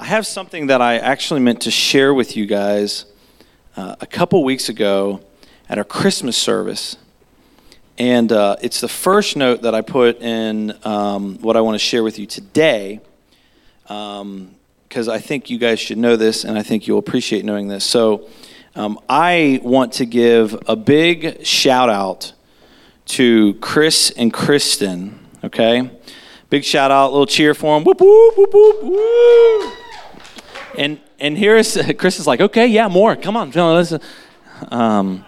I have something that I actually meant to share with you guys uh, a couple weeks ago at our Christmas service. And uh, it's the first note that I put in um, what I want to share with you today, because um, I think you guys should know this, and I think you'll appreciate knowing this. So, um, I want to give a big shout out to Chris and Kristen, okay? Big shout out, little cheer for them. Whoop, whoop, whoop, whoop, whoop. And, and here's Chris is like, okay, yeah, more. Come on, listen. Um,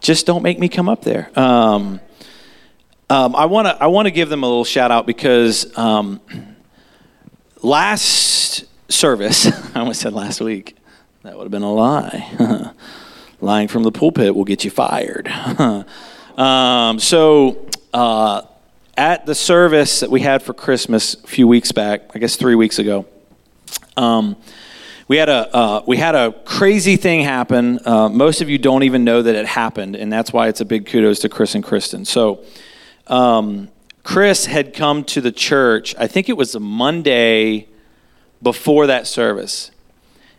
just don't make me come up there. Um, um, I want to I want to give them a little shout out because um, last service, I almost said last week. That would have been a lie. Lying from the pulpit will get you fired. um, so, uh, at the service that we had for Christmas a few weeks back, I guess three weeks ago, um, we had a uh, we had a crazy thing happen. Uh, most of you don't even know that it happened, and that's why it's a big kudos to Chris and Kristen. So, um, Chris had come to the church. I think it was a Monday before that service,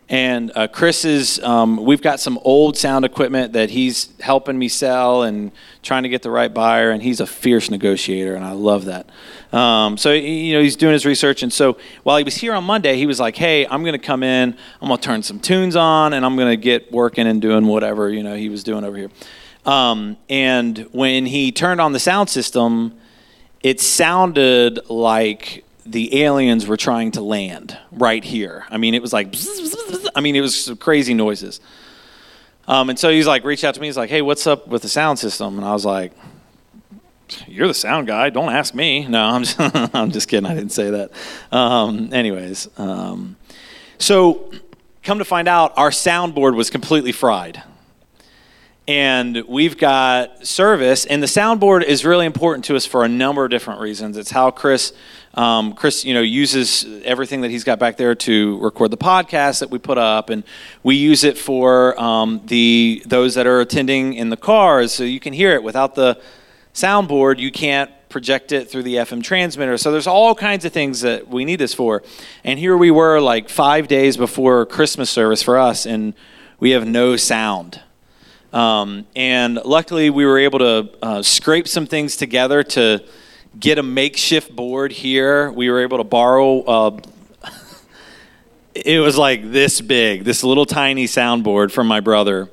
and uh, Chris is, um, we've got some old sound equipment that he's helping me sell and trying to get the right buyer, and he's a fierce negotiator, and I love that. Um, so, you know, he's doing his research. And so while he was here on Monday, he was like, hey, I'm going to come in, I'm going to turn some tunes on, and I'm going to get working and doing whatever, you know, he was doing over here. Um, and when he turned on the sound system, it sounded like the aliens were trying to land right here. I mean, it was like, I mean, it was crazy noises. Um, and so he's like, reached out to me. He's like, hey, what's up with the sound system? And I was like, you're the sound guy. Don't ask me. No, I'm just, I'm just kidding. I didn't say that. Um, anyways, um, so come to find out, our soundboard was completely fried and we've got service and the soundboard is really important to us for a number of different reasons. It's how chris um, chris you know uses everything that he's got back there to record the podcast that we put up. And we use it for um, the those that are attending in the cars. So you can hear it. Without the soundboard you can't project it through the fm transmitter. So there's all kinds of things that we need this for. And here we were like five days before christmas service for us and we have no sound um, and luckily, we were able to uh, scrape some things together to get a makeshift board here. We were able to borrow. Uh, it was like this big, this little tiny soundboard from my brother,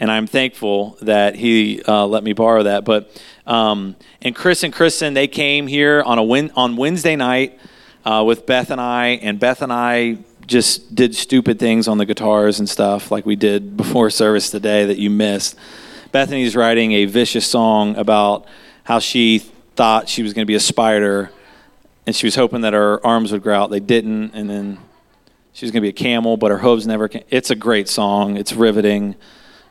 and I'm thankful that he uh, let me borrow that. But um, and Chris and Kristen, they came here on a win- on Wednesday night uh, with Beth and I, and Beth and I just did stupid things on the guitars and stuff like we did before service today that you missed. Bethany's writing a vicious song about how she thought she was going to be a spider and she was hoping that her arms would grow out. They didn't, and then she was going to be a camel, but her hooves never came. It's a great song. It's riveting.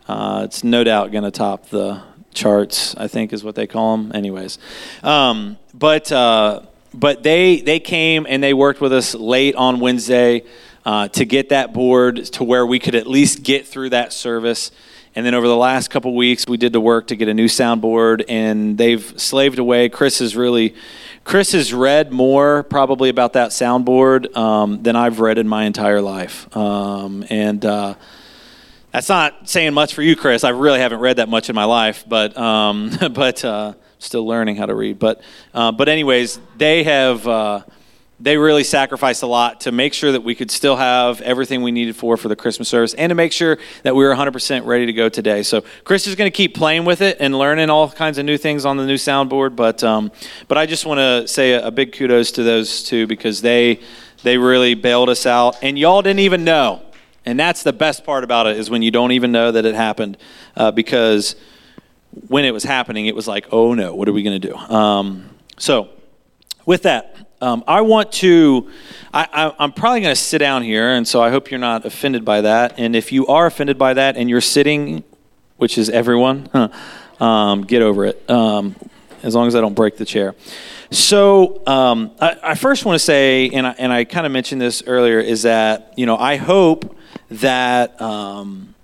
Uh, it's no doubt going to top the charts, I think is what they call them. Anyways. Um, but. Uh, but they they came and they worked with us late on Wednesday uh, to get that board to where we could at least get through that service. And then over the last couple weeks, we did the work to get a new soundboard, and they've slaved away. Chris has really, Chris has read more probably about that soundboard um, than I've read in my entire life. Um, and uh, that's not saying much for you, Chris. I really haven't read that much in my life, but um, but uh, still learning how to read. But uh, but anyways, they have uh, they really sacrificed a lot to make sure that we could still have everything we needed for for the Christmas service, and to make sure that we were 100% ready to go today. So Chris is going to keep playing with it and learning all kinds of new things on the new soundboard. But um, but I just want to say a, a big kudos to those two because they they really bailed us out, and y'all didn't even know. And that's the best part about it is when you don't even know that it happened, uh, because when it was happening, it was like, oh no, what are we going to do? Um, so, with that, um, I want to, I, am probably going to sit down here, and so I hope you're not offended by that. And if you are offended by that and you're sitting, which is everyone, um, get over it, um, as long as I don't break the chair. So, um, I, I, first want to say, and I, and I kind of mentioned this earlier, is that, you know, I hope that um,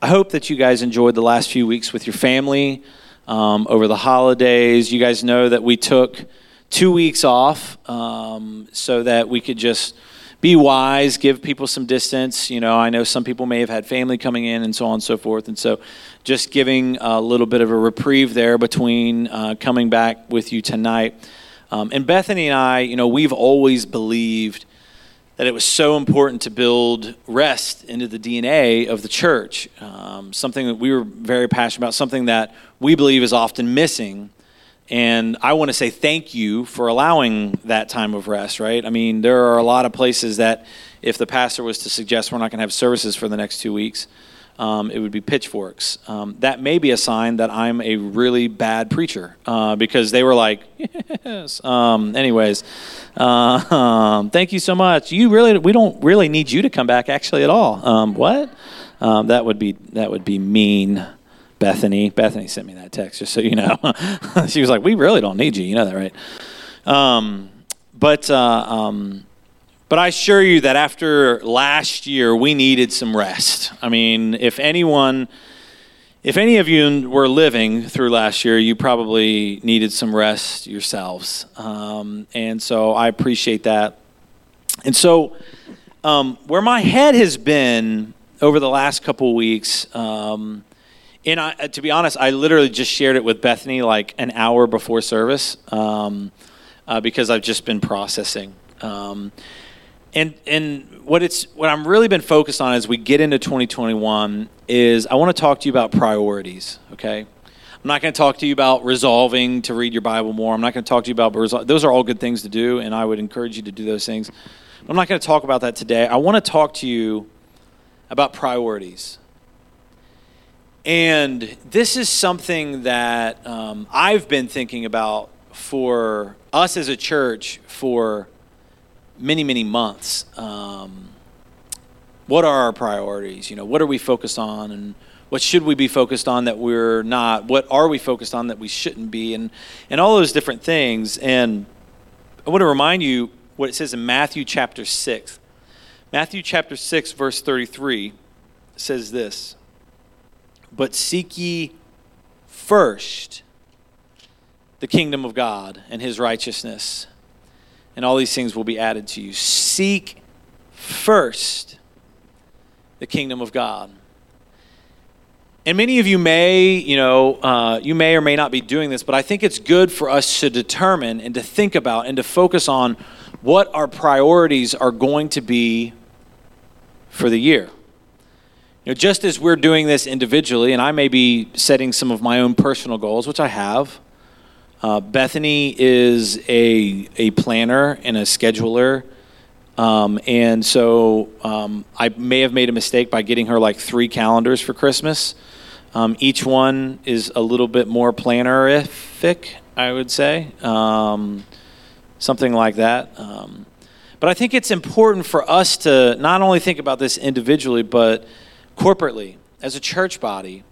I hope that you guys enjoyed the last few weeks with your family um, over the holidays. You guys know that we took two weeks off um, so that we could just be wise, give people some distance. You know, I know some people may have had family coming in and so on and so forth. And so just giving a little bit of a reprieve there between uh, coming back with you tonight. Um, and Bethany and I, you know, we've always believed that it was so important to build rest into the DNA of the church. Um, something that we were very passionate about, something that we believe is often missing. And I want to say thank you for allowing that time of rest, right? I mean, there are a lot of places that if the pastor was to suggest we're not going to have services for the next two weeks, um, it would be pitchforks. Um, that may be a sign that I'm a really bad preacher uh, because they were like, yes. Um, anyways, uh, um, thank you so much. You really, we don't really need you to come back actually at all. Um, what? Um, that would be that would be mean. Bethany, Bethany sent me that text just so you know. she was like, "We really don't need you. You know that, right?" but uh, but I assure you that after last year, we needed some rest. I mean, if anyone, if any of you were living through last year, you probably needed some rest yourselves. Um, and so I appreciate that. And so, um, where my head has been over the last couple weeks, um, and I, to be honest, I literally just shared it with Bethany like an hour before service um, uh, because I've just been processing. And and what it's what I'm really been focused on as we get into 2021 is I want to talk to you about priorities. Okay, I'm not going to talk to you about resolving to read your Bible more. I'm not going to talk to you about resol- those are all good things to do, and I would encourage you to do those things. But I'm not going to talk about that today. I want to talk to you about priorities. And this is something that um, I've been thinking about for us as a church for many, many months. Um, what are our priorities? You know, what are we focused on, and what should we be focused on that we're not? What are we focused on that we shouldn't be? And and all those different things. And I want to remind you what it says in Matthew chapter six. Matthew chapter six, verse thirty-three, says this: "But seek ye first the kingdom of God and his righteousness, and all these things will be added to you. Seek first the kingdom of God. And many of you may, you know, uh, you may or may not be doing this, but I think it's good for us to determine and to think about and to focus on what our priorities are going to be for the year. You know, just as we're doing this individually, and I may be setting some of my own personal goals, which I have, uh, Bethany is a, a planner and a scheduler. Um, and so um, I may have made a mistake by getting her like three calendars for Christmas. Um, each one is a little bit more plannerific, I would say, um, something like that. Um, but I think it's important for us to not only think about this individually, but corporately as a church body.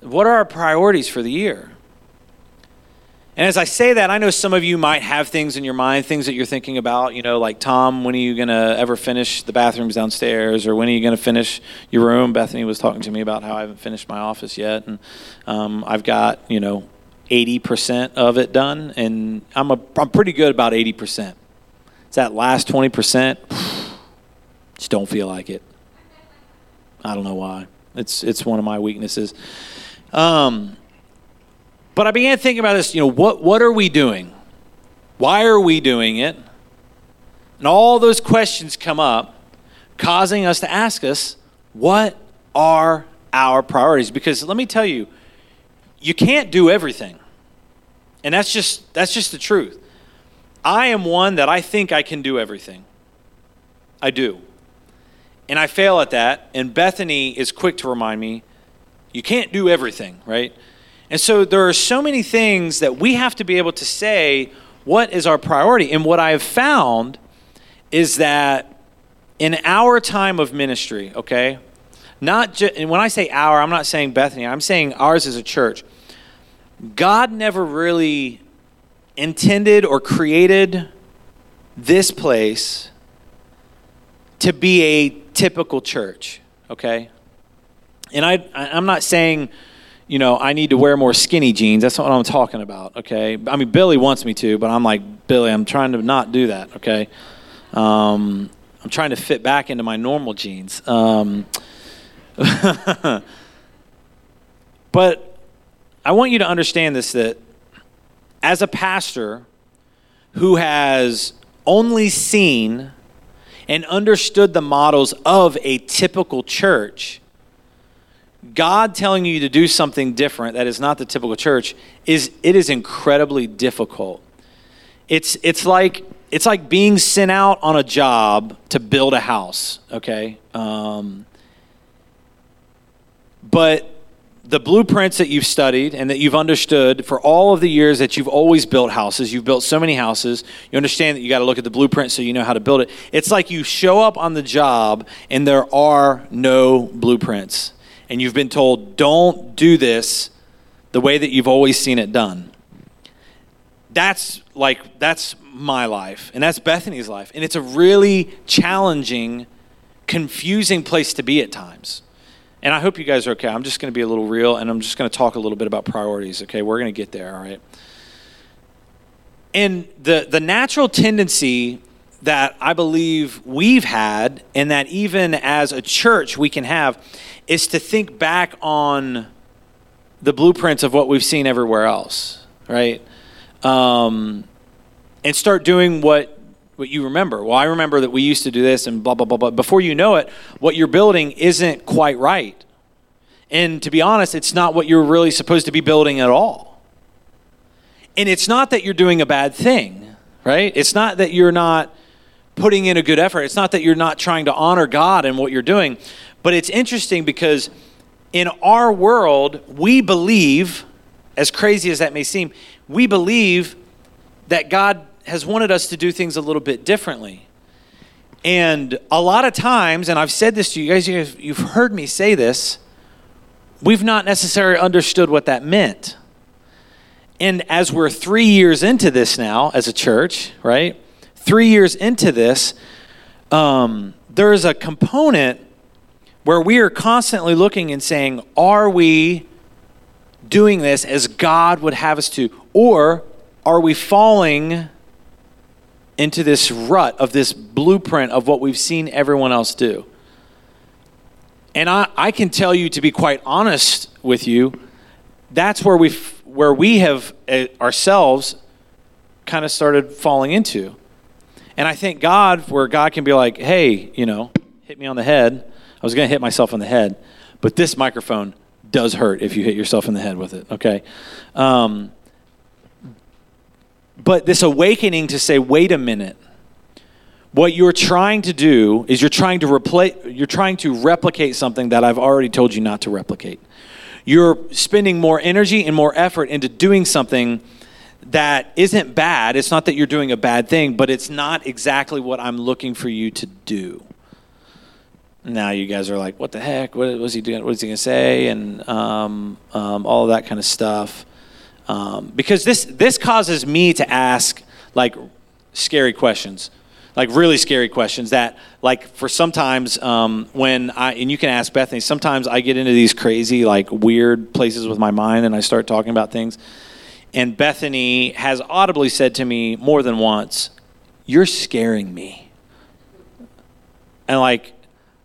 What are our priorities for the year? And as I say that, I know some of you might have things in your mind, things that you're thinking about, you know, like, Tom, when are you going to ever finish the bathrooms downstairs? Or when are you going to finish your room? Bethany was talking to me about how I haven't finished my office yet. And um, I've got, you know, 80% of it done. And I'm, a, I'm pretty good about 80%. It's that last 20%, just don't feel like it. I don't know why. It's, it's one of my weaknesses. Um, but I began thinking about this, you know, what, what are we doing? Why are we doing it? And all those questions come up, causing us to ask us, what are our priorities? Because let me tell you, you can't do everything. And that's just that's just the truth. I am one that I think I can do everything. I do. And I fail at that, and Bethany is quick to remind me, you can't do everything, right? And so there are so many things that we have to be able to say what is our priority. And what I have found is that in our time of ministry, okay, not just, and when I say our, I'm not saying Bethany, I'm saying ours as a church. God never really intended or created this place to be a typical church, okay? And I, I'm not saying you know, I need to wear more skinny jeans. That's what I'm talking about, okay? I mean, Billy wants me to, but I'm like, Billy, I'm trying to not do that, okay? Um, I'm trying to fit back into my normal jeans. Um, but I want you to understand this that as a pastor who has only seen and understood the models of a typical church, God telling you to do something different that is not the typical church is it is incredibly difficult. It's it's like it's like being sent out on a job to build a house. Okay, um, but the blueprints that you've studied and that you've understood for all of the years that you've always built houses, you've built so many houses, you understand that you got to look at the blueprint so you know how to build it. It's like you show up on the job and there are no blueprints and you've been told, don't do this the way that you've always seen it done. That's like, that's my life, and that's Bethany's life. And it's a really challenging, confusing place to be at times. And I hope you guys are okay. I'm just going to be a little real, and I'm just going to talk a little bit about priorities, okay? We're going to get there, all right? And the, the natural tendency that I believe we've had, and that even as a church we can have, is to think back on the blueprints of what we've seen everywhere else, right? Um, and start doing what what you remember. Well, I remember that we used to do this and blah blah blah blah. Before you know it, what you're building isn't quite right. And to be honest, it's not what you're really supposed to be building at all. And it's not that you're doing a bad thing, right? It's not that you're not putting in a good effort. It's not that you're not trying to honor God in what you're doing. But it's interesting because in our world, we believe, as crazy as that may seem, we believe that God has wanted us to do things a little bit differently. And a lot of times, and I've said this to you guys, you've heard me say this, we've not necessarily understood what that meant. And as we're three years into this now as a church, right? Three years into this, um, there's a component where we are constantly looking and saying, are we doing this as God would have us to? Or are we falling into this rut of this blueprint of what we've seen everyone else do? And I, I can tell you, to be quite honest with you, that's where we where we have uh, ourselves kind of started falling into. And I thank God where God can be like, hey, you know, hit me on the head. I was going to hit myself on the head, but this microphone does hurt if you hit yourself in the head with it, okay? Um, but this awakening to say, wait a minute. What you're trying to do is you're trying to replace you're trying to replicate something that I've already told you not to replicate. You're spending more energy and more effort into doing something that isn't bad. It's not that you're doing a bad thing, but it's not exactly what I'm looking for you to do. Now you guys are like, what the heck? What was he doing? What is he going to say? And um, um, all of that kind of stuff. Um, because this this causes me to ask like scary questions, like really scary questions. That like for sometimes um, when I and you can ask Bethany. Sometimes I get into these crazy like weird places with my mind, and I start talking about things. And Bethany has audibly said to me more than once, "You're scaring me." And like,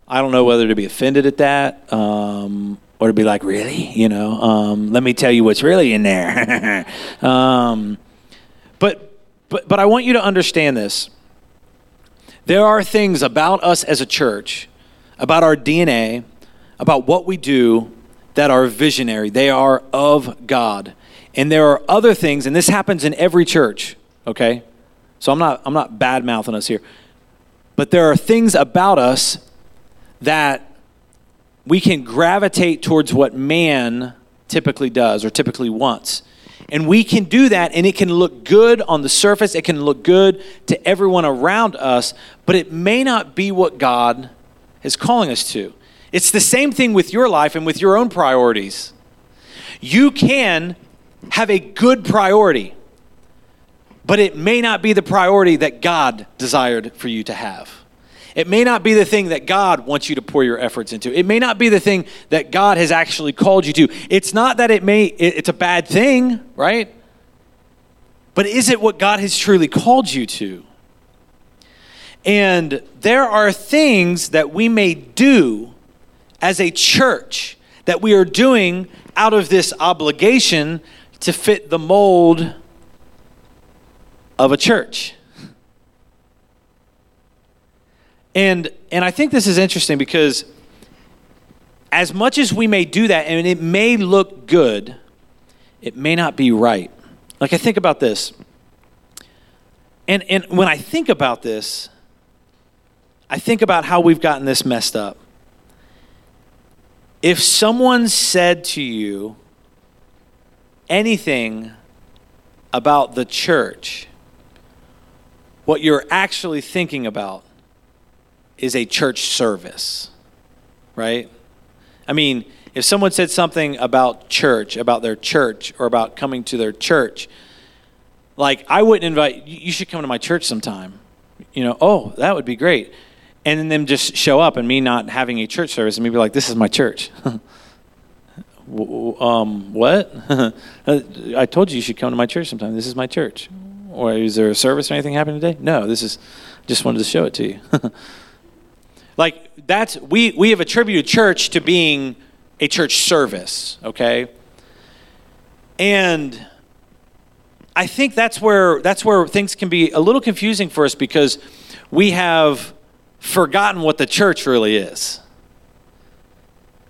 I don't know whether to be offended at that um, or to be like, really? You know, um, let me tell you what's really in there. um, but, but, but I want you to understand this. There are things about us as a church, about our DNA, about what we do that are visionary. They are of God. And there are other things, and this happens in every church, okay? So I'm not, I'm not bad mouthing us here. But there are things about us that we can gravitate towards what man typically does or typically wants. And we can do that, and it can look good on the surface. It can look good to everyone around us, but it may not be what God is calling us to. It's the same thing with your life and with your own priorities. You can have a good priority, but it may not be the priority that God desired for you to have. It may not be the thing that God wants you to pour your efforts into. It may not be the thing that God has actually called you to. It's not that it may it's a bad thing, right? But is it what God has truly called you to? And there are things that we may do as a church that we are doing out of this obligation to fit the mold of a church. And and I think this is interesting because as much as we may do that and it may look good, it may not be right. Like I think about this. And and when I think about this, I think about how we've gotten this messed up. If someone said to you anything about the church, what you're actually thinking about is a church service, right? I mean, if someone said something about church, about their church, or about coming to their church, like I wouldn't invite you should come to my church sometime. You know, oh, that would be great. And then them just show up and me not having a church service and me be like, this is my church. um, what? I told you you should come to my church sometime. This is my church. Or is there a service or anything happening today? No, this is just wanted to show it to you. like that's we we have attributed church to being a church service, okay? And I think that's where that's where things can be a little confusing for us because we have forgotten what the church really is.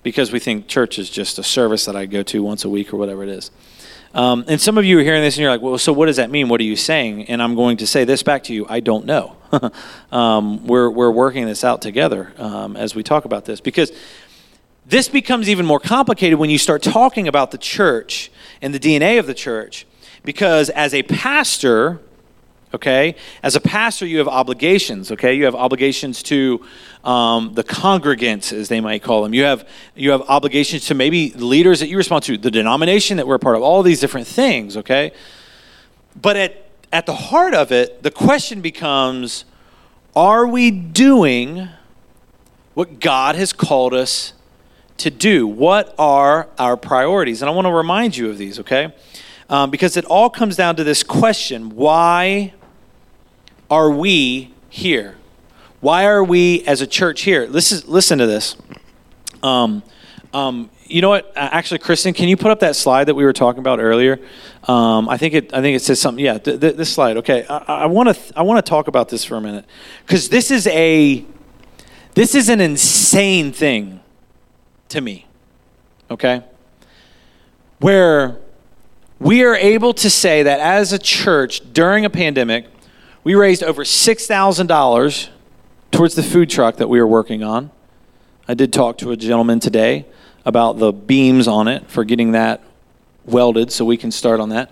Because we think church is just a service that I go to once a week or whatever it is. Um, and some of you are hearing this and you're like, well, so what does that mean? What are you saying? And I'm going to say this back to you I don't know. um, we're, we're working this out together um, as we talk about this because this becomes even more complicated when you start talking about the church and the DNA of the church. Because as a pastor, okay? As a pastor, you have obligations, okay? You have obligations to um, the congregants, as they might call them. You have, you have obligations to maybe leaders that you respond to, the denomination that we're a part of, all these different things, okay? But at, at the heart of it, the question becomes are we doing what God has called us to do? What are our priorities? And I want to remind you of these, okay? Um, because it all comes down to this question why are we here? Why are we as a church here? Listen, listen to this. Um, um, you know what? Actually, Kristen, can you put up that slide that we were talking about earlier? Um, I think it. I think it says something. Yeah, th- th- this slide. Okay, I want to. I want to talk about this for a minute because this is a. This is an insane thing, to me. Okay. Where we are able to say that as a church during a pandemic, we raised over $6,000 towards the food truck that we were working on. I did talk to a gentleman today about the beams on it for getting that welded so we can start on that.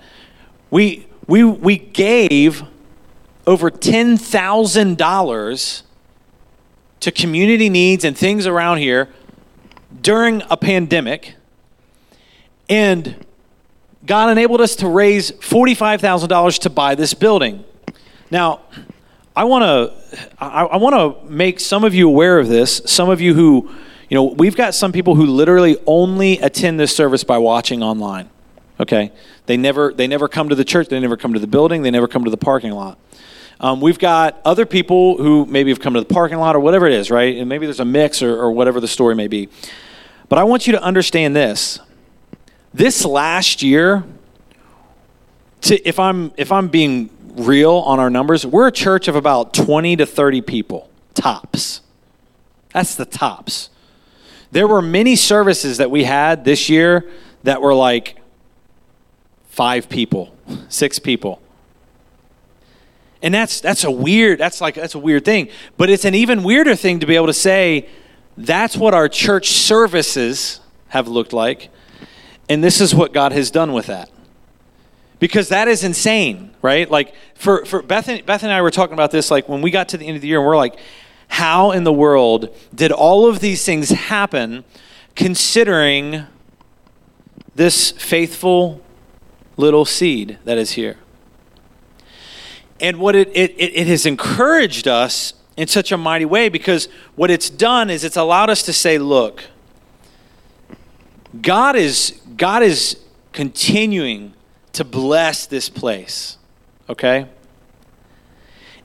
We, we, we gave over $10,000 to community needs and things around here during a pandemic. And God enabled us to raise $45,000 to buy this building. Now, I want to I, want to make some of you aware of this. Some of you who, you know, we've got some people who literally only attend this service by watching online. Okay, they never they never come to the church. They never come to the building. They never come to the parking lot. Um, we've got other people who maybe have come to the parking lot or whatever it is, right? And maybe there's a mix or, or whatever the story may be. But I want you to understand this. This last year, to, if I'm if I'm being real on our numbers, we're a church of about 20 to 30 people, tops. That's the tops. There were many services that we had this year that were like five people, six people. And that's that's a weird that's like that's a weird thing, but it's an even weirder thing to be able to say that's what our church services have looked like and this is what God has done with that because that is insane, right? Like for, for Beth, and, Beth and I were talking about this, like when we got to the end of the year and we're like, how in the world did all of these things happen considering this faithful little seed that is here? And what it, it, it has encouraged us in such a mighty way because what it's done is it's allowed us to say, look, God is, God is continuing to bless this place. Okay?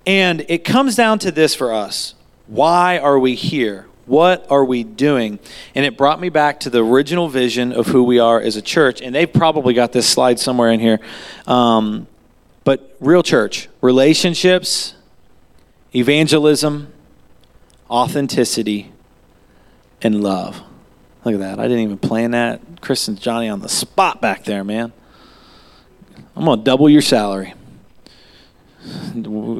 And it comes down to this for us why are we here? What are we doing? And it brought me back to the original vision of who we are as a church. And they've probably got this slide somewhere in here. Um, but real church, relationships, evangelism, authenticity, and love. Look at that. I didn't even plan that. Kristen Johnny on the spot back there, man. I'm going to double your salary.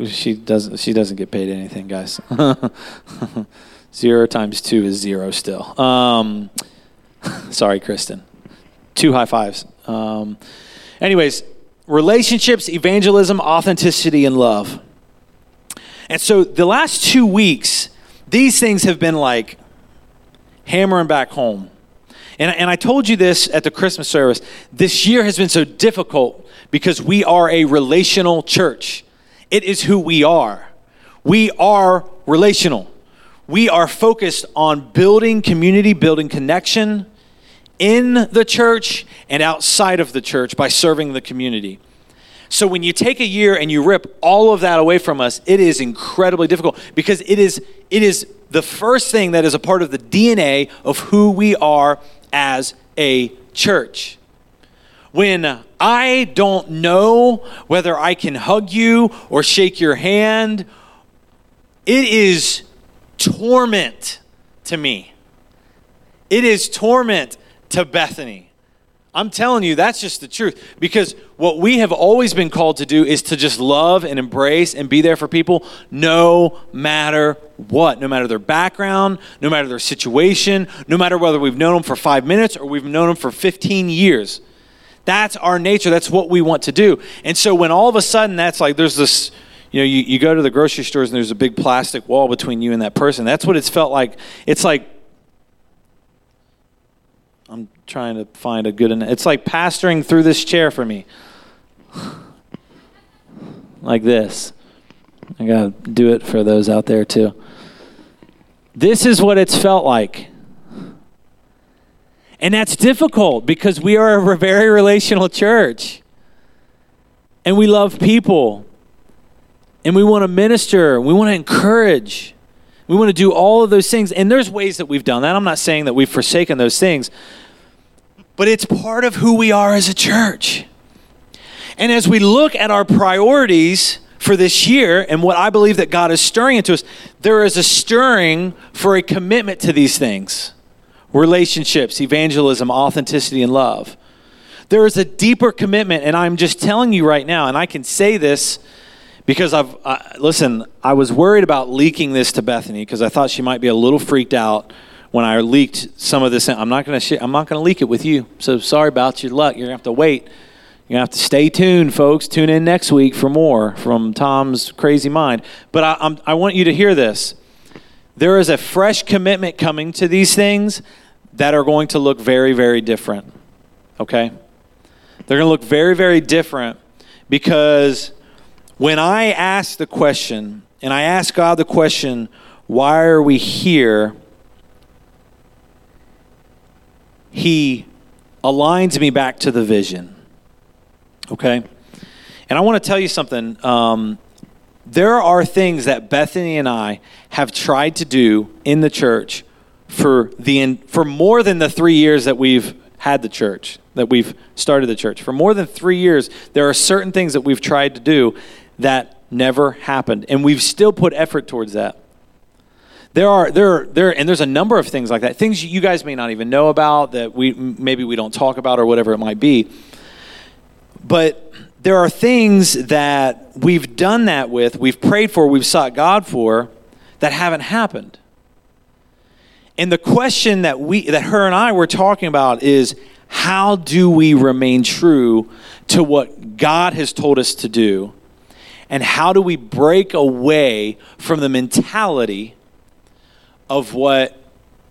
She doesn't she doesn't get paid anything, guys. zero times two is zero still. Um, sorry, Kristen. Two high fives. Um, anyways, relationships, evangelism, authenticity, and love. And so the last two weeks, these things have been like hammering back home. And, and I told you this at the Christmas service. This year has been so difficult because we are a relational church. It is who we are. We are relational. We are focused on building community, building connection in the church and outside of the church by serving the community. So when you take a year and you rip all of that away from us, it is incredibly difficult because it is it is the first thing that is a part of the DNA of who we are as a church. When I don't know whether I can hug you or shake your hand, it is torment to me. It is torment to Bethany. I'm telling you, that's just the truth. Because what we have always been called to do is to just love and embrace and be there for people no matter what, no matter their background, no matter their situation, no matter whether we've known them for five minutes or we've known them for 15 years. That's our nature. That's what we want to do. And so when all of a sudden that's like, there's this, you know, you, you go to the grocery stores and there's a big plastic wall between you and that person. That's what it's felt like. It's like, trying to find a good. It's like pastoring through this chair for me, like this. I gotta do it for those out there too. This is what it's felt like. And that's difficult because we are a very relational church. And we love people. And we want to minister. We want to encourage. We want to do all of those things. And there's ways that we've done that. I'm not saying that we've forsaken those things but it's part of who we are as a church. And as we look at our priorities for this year and what I believe that God is stirring into us, there is a stirring for a commitment to these things relationships, evangelism, authenticity, and love. There is a deeper commitment, and I'm just telling you right now, and I can say this because I've, uh, listen, I was worried about leaking this to Bethany because I thought she might be a little freaked out when I leaked some of this. I'm not going to I'm not going to leak it with you. So sorry about your luck. You're going to have to wait. You're going to have to stay tuned, folks. Tune in next week for more from Tom's crazy mind. But I, I'm, I want you to hear this. There is a fresh commitment coming to these things that are going to look very, very different. Okay? They're going to look very, very different because when I ask the question, and I ask God the question, why are we here? He aligns me back to the vision. Okay? And I want to tell you something. Um, there are things that Bethany and I have tried to do in the church for the for more than the three years that we've had the church, that we've started the church. For more than three years, there are certain things that we've tried to do that never happened, and we've still put effort towards that. There are there there and there's a number of things like that. Things you guys may not even know about that we maybe we don't talk about or whatever it might be. But there are things that we've done that with, we've prayed for, we've sought God for that haven't happened. And the question that we that her and I were talking about is how do we remain true to what God has told us to do? And how do we break away from the mentality of what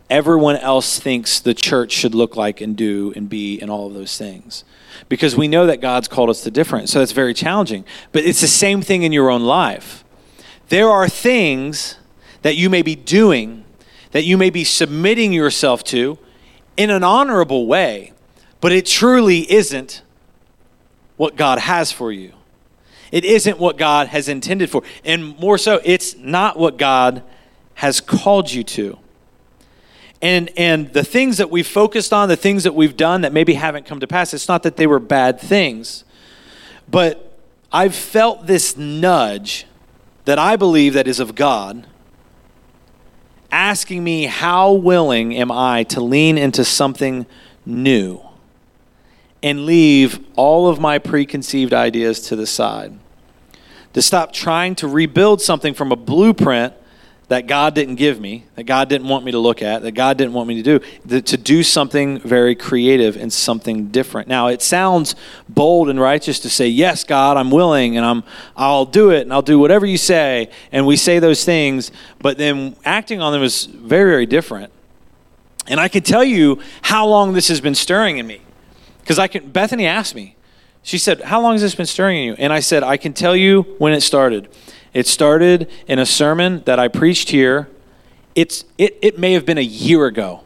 everyone else thinks the church should look like and do and be and all of those things. Because we know that God's called us to different. So that's very challenging. But it's the same thing in your own life. There are things that you may be doing, that you may be submitting yourself to in an honorable way, but it truly isn't what God has for you. It isn't what God has intended for. And more so, it's not what God has called you to. And, and the things that we've focused on, the things that we've done that maybe haven't come to pass, it's not that they were bad things. But I've felt this nudge that I believe that is of God asking me how willing am I to lean into something new and leave all of my preconceived ideas to the side. To stop trying to rebuild something from a blueprint that God didn't give me, that God didn't want me to look at, that God didn't want me to do, to do something very creative and something different. Now, it sounds bold and righteous to say, "Yes, God, I'm willing and I'm I'll do it and I'll do whatever you say." And we say those things, but then acting on them is very very different. And I can tell you how long this has been stirring in me. Cuz I can Bethany asked me. She said, "How long has this been stirring in you?" And I said, "I can tell you when it started." It started in a sermon that I preached here. It's, it, it may have been a year ago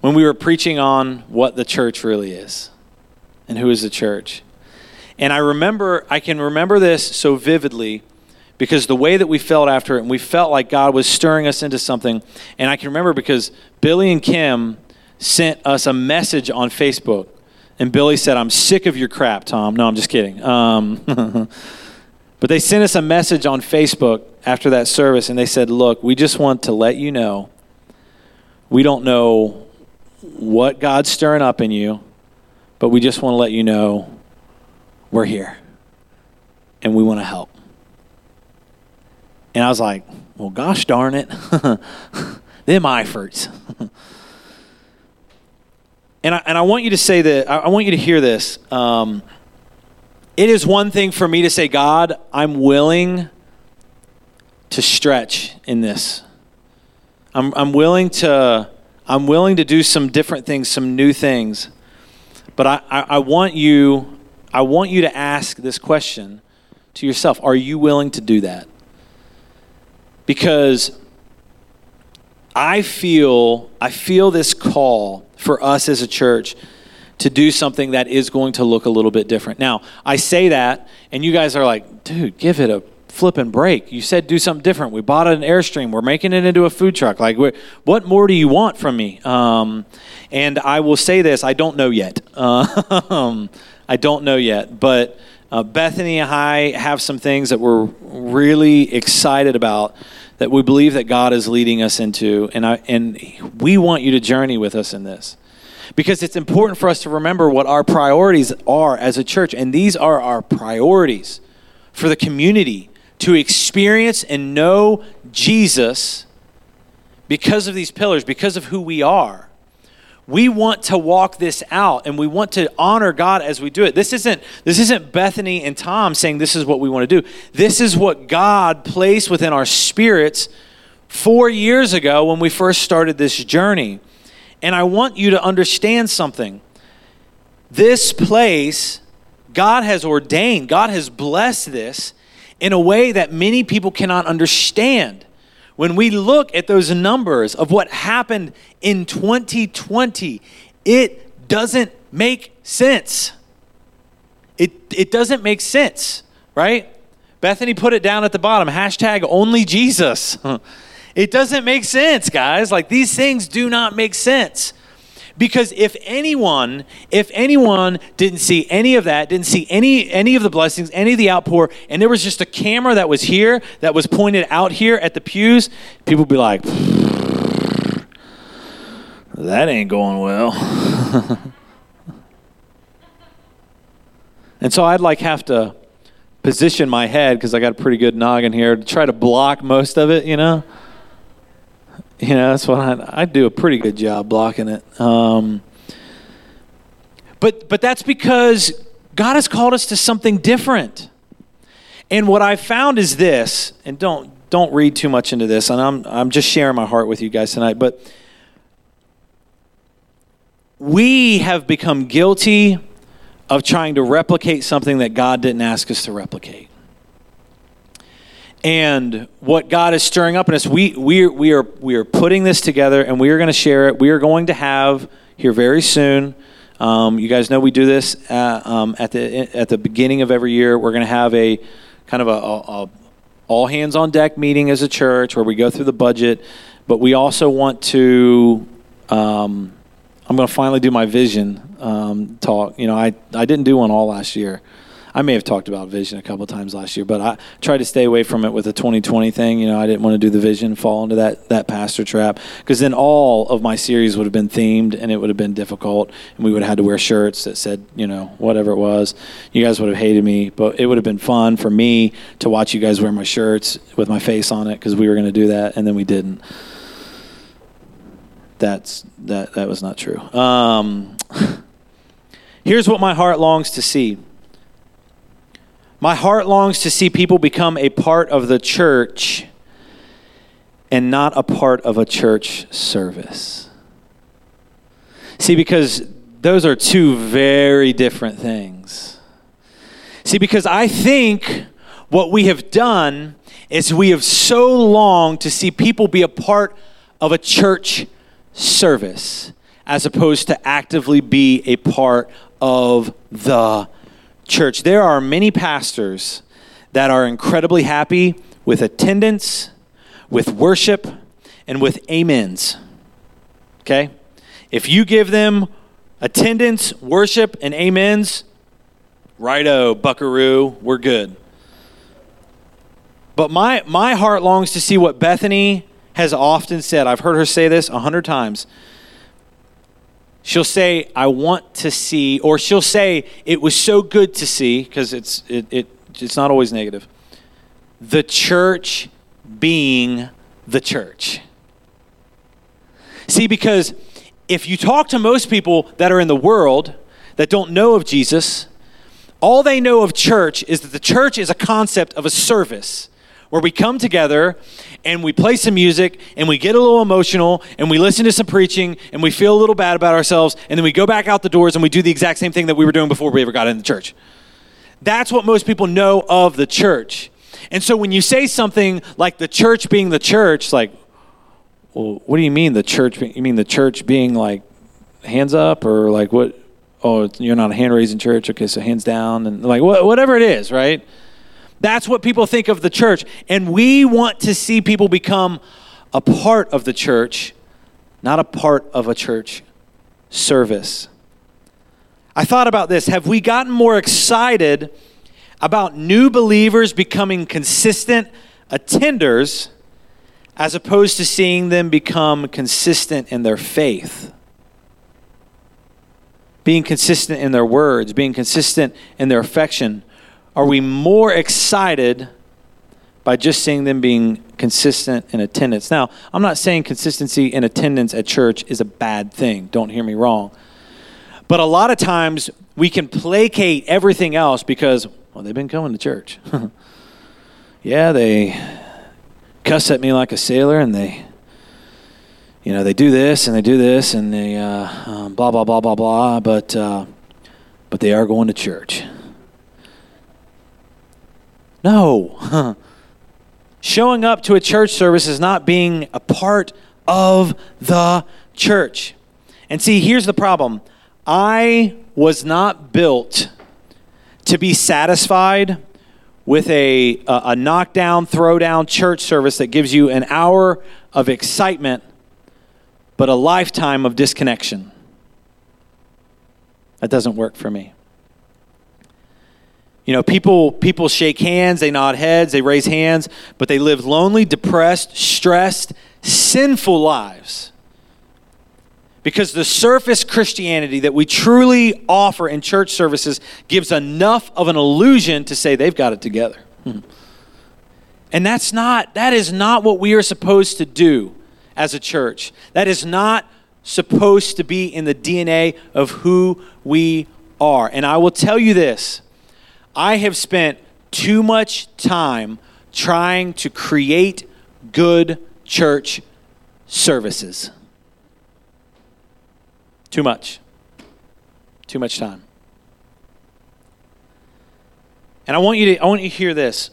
when we were preaching on what the church really is and who is the church. And I remember, I can remember this so vividly because the way that we felt after it, and we felt like God was stirring us into something. And I can remember because Billy and Kim sent us a message on Facebook. And Billy said, I'm sick of your crap, Tom. No, I'm just kidding. Um, But they sent us a message on Facebook after that service, and they said, Look, we just want to let you know we don't know what God's stirring up in you, but we just want to let you know we're here and we want to help. And I was like, Well, gosh darn it. Them efforts. and, I, and I want you to say that, I, want you to hear this. Um, it is one thing for me to say, God, I'm willing to stretch in this. I'm, I'm willing to I'm willing to do some different things, some new things. But I, I, I want you I want you to ask this question to yourself. Are you willing to do that? Because I feel I feel this call for us as a church to do something that is going to look a little bit different. Now, I say that, and you guys are like, dude, give it a flipping break. You said do something different. We bought an Airstream. We're making it into a food truck. Like, what more do you want from me? Um, and I will say this I don't know yet. Um, I don't know yet. But uh, Bethany and I have some things that we're really excited about that we believe that God is leading us into. And, I, and we want you to journey with us in this because it's important for us to remember what our priorities are as a church. And these are our priorities for the community to experience and know Jesus because of these pillars, because of who we are. We want to walk this out and we want to honor God as we do it. This isn't this isn't Bethany and Tom saying this is what we want to do. This is what God placed within our spirits 4 years ago when we first started this journey. And I want you to understand something. This place, God has ordained, God has blessed this in a way that many people cannot understand. When we look at those numbers of what happened in 2020, it doesn't make sense. It, it doesn't make sense, right? Bethany put it down at the bottom hashtag only Jesus. It doesn't make sense, guys. Like these things do not make sense. Because if anyone, if anyone didn't see any of that, didn't see any any of the blessings, any of the outpour, and there was just a camera that was here, that was pointed out here at the pews, people would be like, that ain't going well. and so I'd like have to position my head because I got a pretty good noggin here to try to block most of it, you know. You know, that's what I, I do a pretty good job blocking it. Um, but but that's because God has called us to something different. And what I've found is this, and don't don't read too much into this, and I'm I'm just sharing my heart with you guys tonight, but we have become guilty of trying to replicate something that God didn't ask us to replicate and what God is stirring up in us. We, we, we, are, we are putting this together and we are going to share it. We are going to have here very soon Um, you guys know we do this at, um, at the at the beginning of every year. We're going to have a kind of a, a, a all hands on deck meeting as a church where we go through the budget, but we also want to. Um, I'm going to finally do my vision um, talk. You know, I I didn't do one all last year. I may have talked about vision a couple times last year, but I tried to stay away from it with the 2020 thing. You know, I didn't want to do the vision, fall into that that pastor trap, because then all of my series would have been themed, and it would have been difficult, and we would have had to wear shirts that said, you know, whatever it was. You guys would have hated me, but it would have been fun for me to watch you guys wear my shirts with my face on it, because we were going to do that, and then we didn't that's that that was not true. Um, here's what my heart longs to see. My heart longs to see people become a part of the church and not a part of a church service. See, because those are two very different things. See, because I think what we have done is we have so longed to see people be a part of a church service as opposed to actively be a part of the church. There are many pastors that are incredibly happy with attendance, with worship, and with amens. Okay? If you give them attendance, worship, and amens, righto, buckaroo, we're good. But my, my heart longs to see what Bethany has often said. I've heard her say this a hundred times. She'll say, I want to see, or she'll say, it was so good to see, because it's, it, it, it's not always negative. The church being the church. See, because if you talk to most people that are in the world that don't know of Jesus, all they know of church is that the church is a concept of a service where we come together and we play some music and we get a little emotional and we listen to some preaching and we feel a little bad about ourselves and then we go back out the doors and we do the exact same thing that we were doing before we ever got in the church. That's what most people know of the church. And so when you say something like the church being the church, like, well, what do you mean the church? You mean the church being like hands up or like what? Oh, you're not a hand raising church. Okay, so hands down and like whatever it is, right? That's what people think of the church. And we want to see people become a part of the church, not a part of a church service. I thought about this. Have we gotten more excited about new believers becoming consistent attenders as opposed to seeing them become consistent in their faith? Being consistent in their words, being consistent in their affection are we more excited by just seeing them being consistent in attendance? Now, I'm not saying consistency in attendance at church is a bad thing. Don't hear me wrong. But a lot of times we can placate everything else because, well, they've been coming to church. yeah, they cuss at me like a sailor and they you know they do this and they do this and they uh, um, blah blah blah blah blah but uh, but they are going to church no. Showing up to a church service is not being a part of the church. And see, here's the problem I was not built to be satisfied with a, a, a knockdown, throwdown church service that gives you an hour of excitement, but a lifetime of disconnection. That doesn't work for me. You know, people people shake hands, they nod heads, they raise hands, but they live lonely, depressed, stressed, sinful lives. Because the surface Christianity that we truly offer in church services gives enough of an illusion to say they've got it together. Hmm. And that's not that is not what we are supposed to do as a church. That is not supposed to be in the DNA of who we are. And I will tell you this, I have spent too much time trying to create good church services. Too much. Too much time. And I want you to I want you to hear this.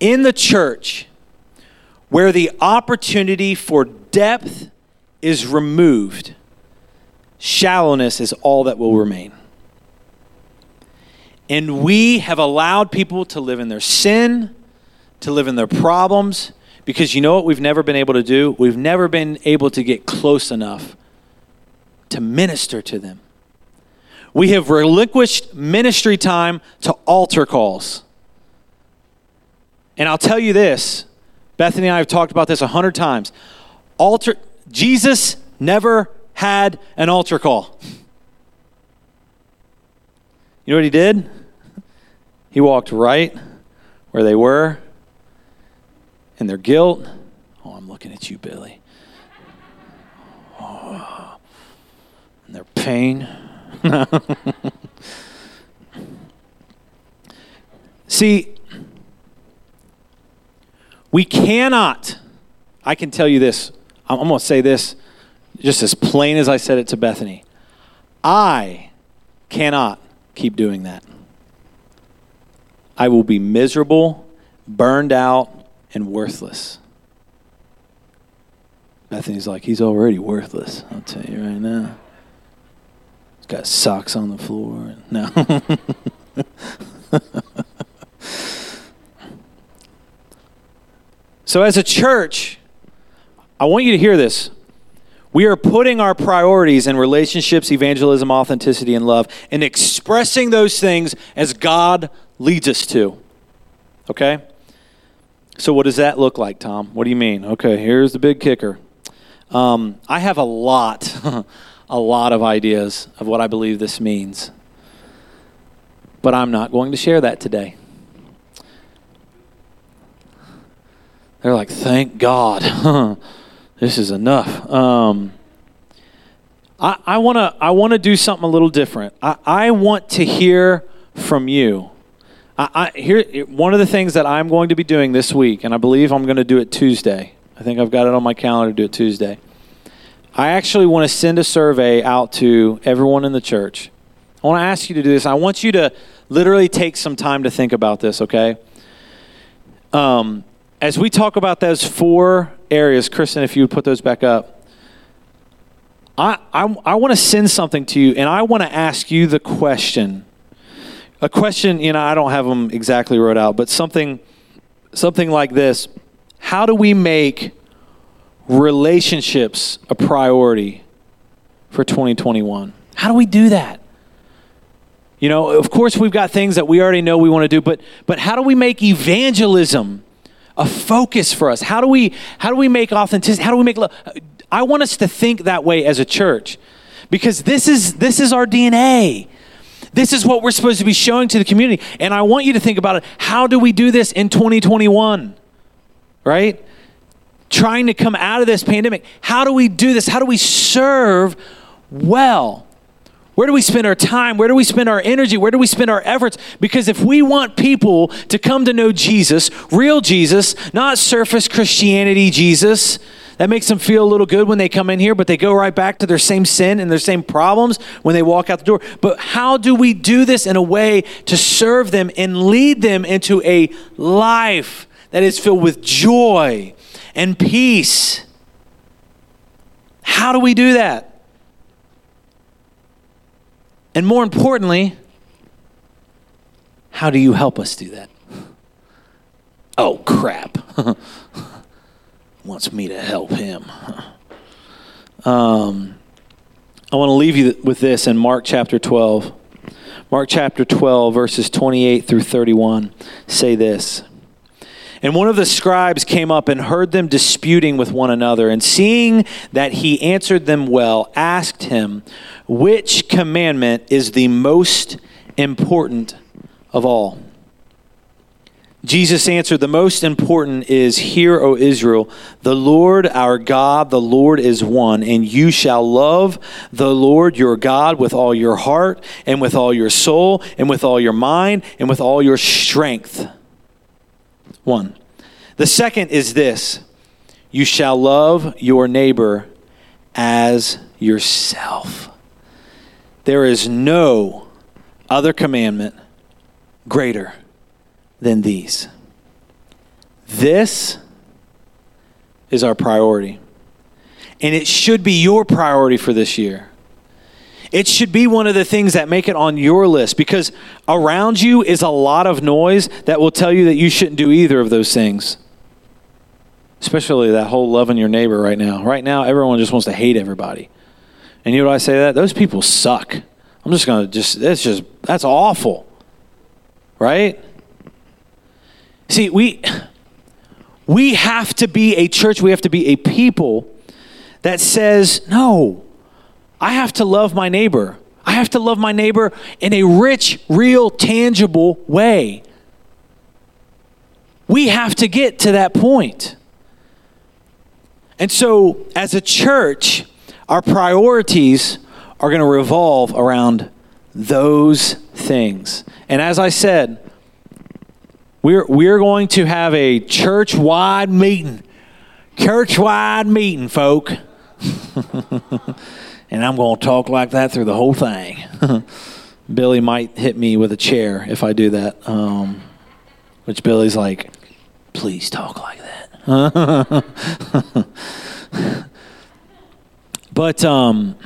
In the church where the opportunity for depth is removed, shallowness is all that will remain. And we have allowed people to live in their sin, to live in their problems, because you know what we've never been able to do? We've never been able to get close enough to minister to them. We have relinquished ministry time to altar calls. And I'll tell you this Bethany and I have talked about this a hundred times. Altar, Jesus never had an altar call. You know what he did? He walked right where they were in their guilt. Oh, I'm looking at you, Billy. Oh, and their pain. See, we cannot, I can tell you this, I'm, going to say this just as plain as I said it to Bethany. I cannot keep doing that. I will be miserable, burned out, and worthless. Bethany's like, he's already worthless, I'll tell you right now. He's got socks on the floor. No. So, as a church, I want you to hear this. We are putting our priorities in relationships, evangelism, authenticity, and love, and expressing those things as God leads us to. Okay? So, what does that look like, Tom? What do you mean? Okay, here's the big kicker. Um, I have a lot, a lot of ideas of what I believe this means, but I'm not going to share that today. They're like, thank God, this is enough. Um, I, want to I wanna do something a little different. I, I want to hear from you. I, I, here, one of the things that I'm going to be doing this week, and I believe I'm going to do it Tuesday. I think I've got it on my calendar to do it Tuesday. I actually want to send a survey out to everyone in the church. I want to ask you to do this. I want you to literally take some time to think about this, okay? Um, as we talk about those four areas, Kristen, if you would put those back up, I, I, I want to send something to you, and I want to ask you the question. A question, you know, I don't have them exactly wrote out, but something, something like this How do we make relationships a priority for 2021? How do we do that? You know, of course, we've got things that we already know we want to do, but, but how do we make evangelism a focus for us. How do we how do we make authenticity? How do we make love? I want us to think that way as a church because this is this is our DNA. This is what we're supposed to be showing to the community. And I want you to think about it. How do we do this in 2021? Right? Trying to come out of this pandemic. How do we do this? How do we serve well? Where do we spend our time? Where do we spend our energy? Where do we spend our efforts? Because if we want people to come to know Jesus, real Jesus, not surface Christianity Jesus, that makes them feel a little good when they come in here, but they go right back to their same sin and their same problems when they walk out the door. But how do we do this in a way to serve them and lead them into a life that is filled with joy and peace? How do we do that? And more importantly, how do you help us do that? Oh, crap. Wants me to help him. Um, I want to leave you with this in Mark chapter 12. Mark chapter 12, verses 28 through 31 say this. And one of the scribes came up and heard them disputing with one another, and seeing that he answered them well, asked him, Which commandment is the most important of all? Jesus answered, The most important is, Hear, O Israel, the Lord our God, the Lord is one, and you shall love the Lord your God with all your heart, and with all your soul, and with all your mind, and with all your strength. One. The second is this you shall love your neighbor as yourself. There is no other commandment greater than these. This is our priority. And it should be your priority for this year. It should be one of the things that make it on your list because around you is a lot of noise that will tell you that you shouldn't do either of those things. Especially that whole loving your neighbor right now. Right now, everyone just wants to hate everybody. And you know what I say that? Those people suck. I'm just going to just, that's just, that's awful. Right? See, we, we have to be a church, we have to be a people that says, no, I have to love my neighbor. I have to love my neighbor in a rich, real, tangible way. We have to get to that point. And so, as a church, our priorities are going to revolve around those things. And as I said, we're, we're going to have a church wide meeting. Church wide meeting, folk. and I'm going to talk like that through the whole thing. Billy might hit me with a chair if I do that. Um, which Billy's like, please talk like that. but um,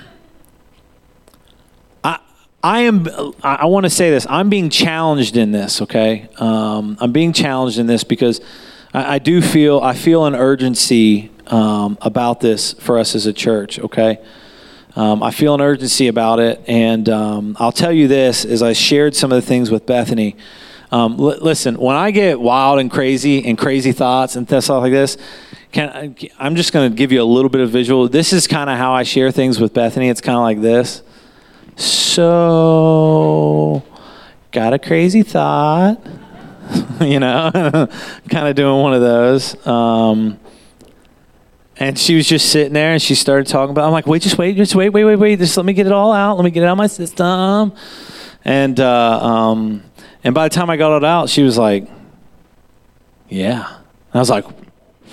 I I am I want to say this. I'm being challenged in this. Okay, um, I'm being challenged in this because I, I do feel I feel an urgency um, about this for us as a church. Okay. Um, I feel an urgency about it, and um, I'll tell you this: as I shared some of the things with Bethany, um, l- listen, when I get wild and crazy and crazy thoughts and stuff like this, can, I'm just going to give you a little bit of visual. This is kind of how I share things with Bethany. It's kind of like this. So, got a crazy thought, you know, kind of doing one of those. Um, and she was just sitting there and she started talking about, I'm like, wait, just wait, just wait, wait, wait, wait. Just let me get it all out. Let me get it out of my system. And, uh, um, and by the time I got it out, she was like, yeah. And I was like,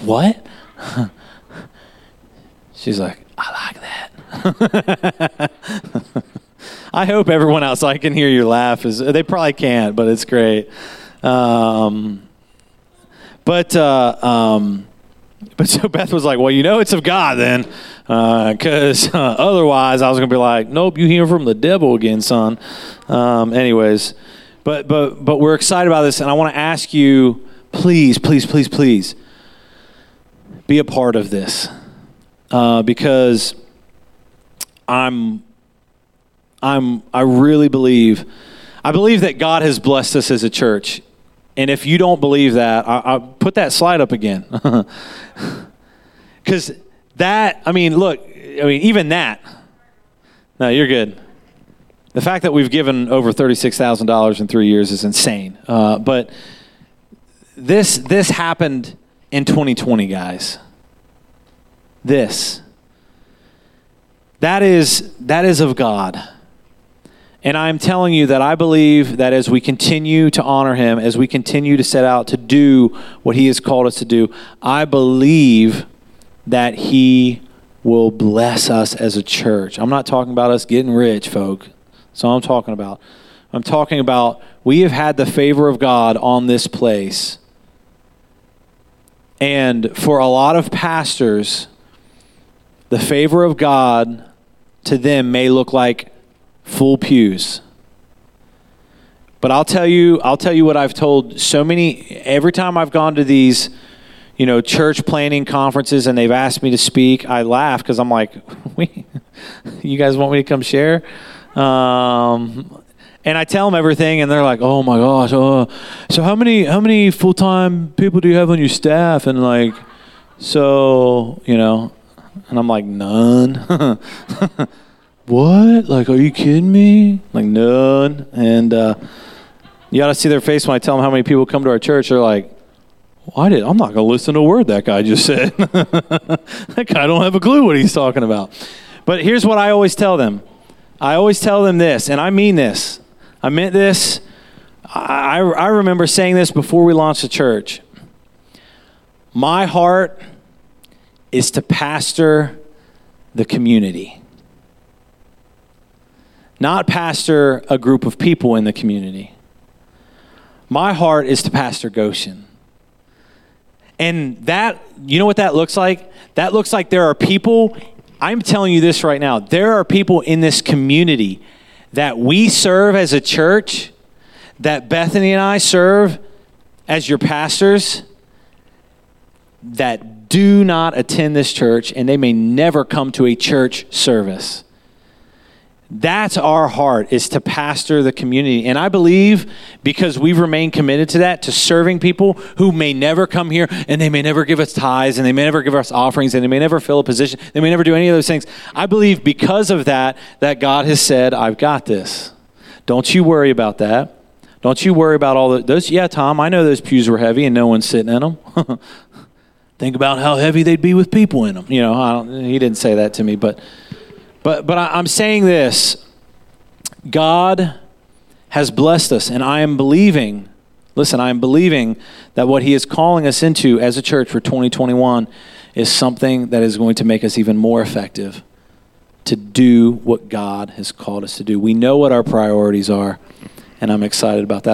what? She's like, I like that. I hope everyone outside can hear you laugh. Is they probably can't, but it's great. Um, but uh, um, but so Beth was like, "Well, you know, it's of God then, because uh, uh, otherwise I was gonna be like, nope, you hear from the devil again, son." Um, anyways, but but but we're excited about this, and I want to ask you, please, please, please, please, be a part of this, uh, because I'm I'm I really believe I believe that God has blessed us as a church and if you don't believe that, I, will put that slide up again. Because that, I mean, look, I mean, even that. No, you're good. The fact that we've given over $36,000 in three years is insane. Uh, but this, this happened in 2020, guys. This. That is, that is of God. And I'm telling you that I believe that as we continue to honor him, as we continue to set out to do what he has called us to do, I believe that he will bless us as a church. I'm not talking about us getting rich, folk. That's all I'm talking about. I'm talking about we have had the favor of God on this place. And for a lot of pastors, the favor of God to them may look like full pews. But I'll tell you, I'll tell you what I've told so many every time I've gone to these, you know, church planning conferences and they've asked me to speak, I laugh because I'm like, we, you guys want me to come share? Um, and I tell them everything, and they're like, "Oh my gosh, oh, so how many how many full time people do you have on your staff?" And like, so you know, and I'm like, none. what? Like, are you kidding me? Like, none. And uh, you got to see their face when I tell them how many people come to our church. They're like, why did I'm not going to listen to a word that guy just said. that guy don't have a clue what he's talking about. But here's what I always tell them. I always tell them this, and I mean this. I meant this. I, I remember saying this before we launched the church. My heart is to pastor the community not pastor a group of people in the community. My heart is to pastor Goshen. And that, you know what that looks like? That looks like there are people I'm telling you this right now. There are people in this community that we serve as a church, that Bethany and I serve as your pastors, that do not attend this church and they may never come to a church service. That's our heart is to pastor the community. And I believe because we've remained committed to that, to serving people who may never come here and they may never give us tithes and they may never give us offerings and they may never fill a position. They may never do any of those things. I believe because of that, that God has said, I've got this. Don't you worry about that. Don't you worry about all the, those. Yeah, Tom, I know those pews were heavy and no one's sitting in them. Think about how heavy they'd be with people in them. You know, he didn't say that to me, but but, but I, am saying this God has blessed us, and I am believing, listen, I am believing that what He is calling us into as a church for 2021 is something that is going to make us even more effective to do what God has called us to do. We know what our priorities are, and I'm excited about that.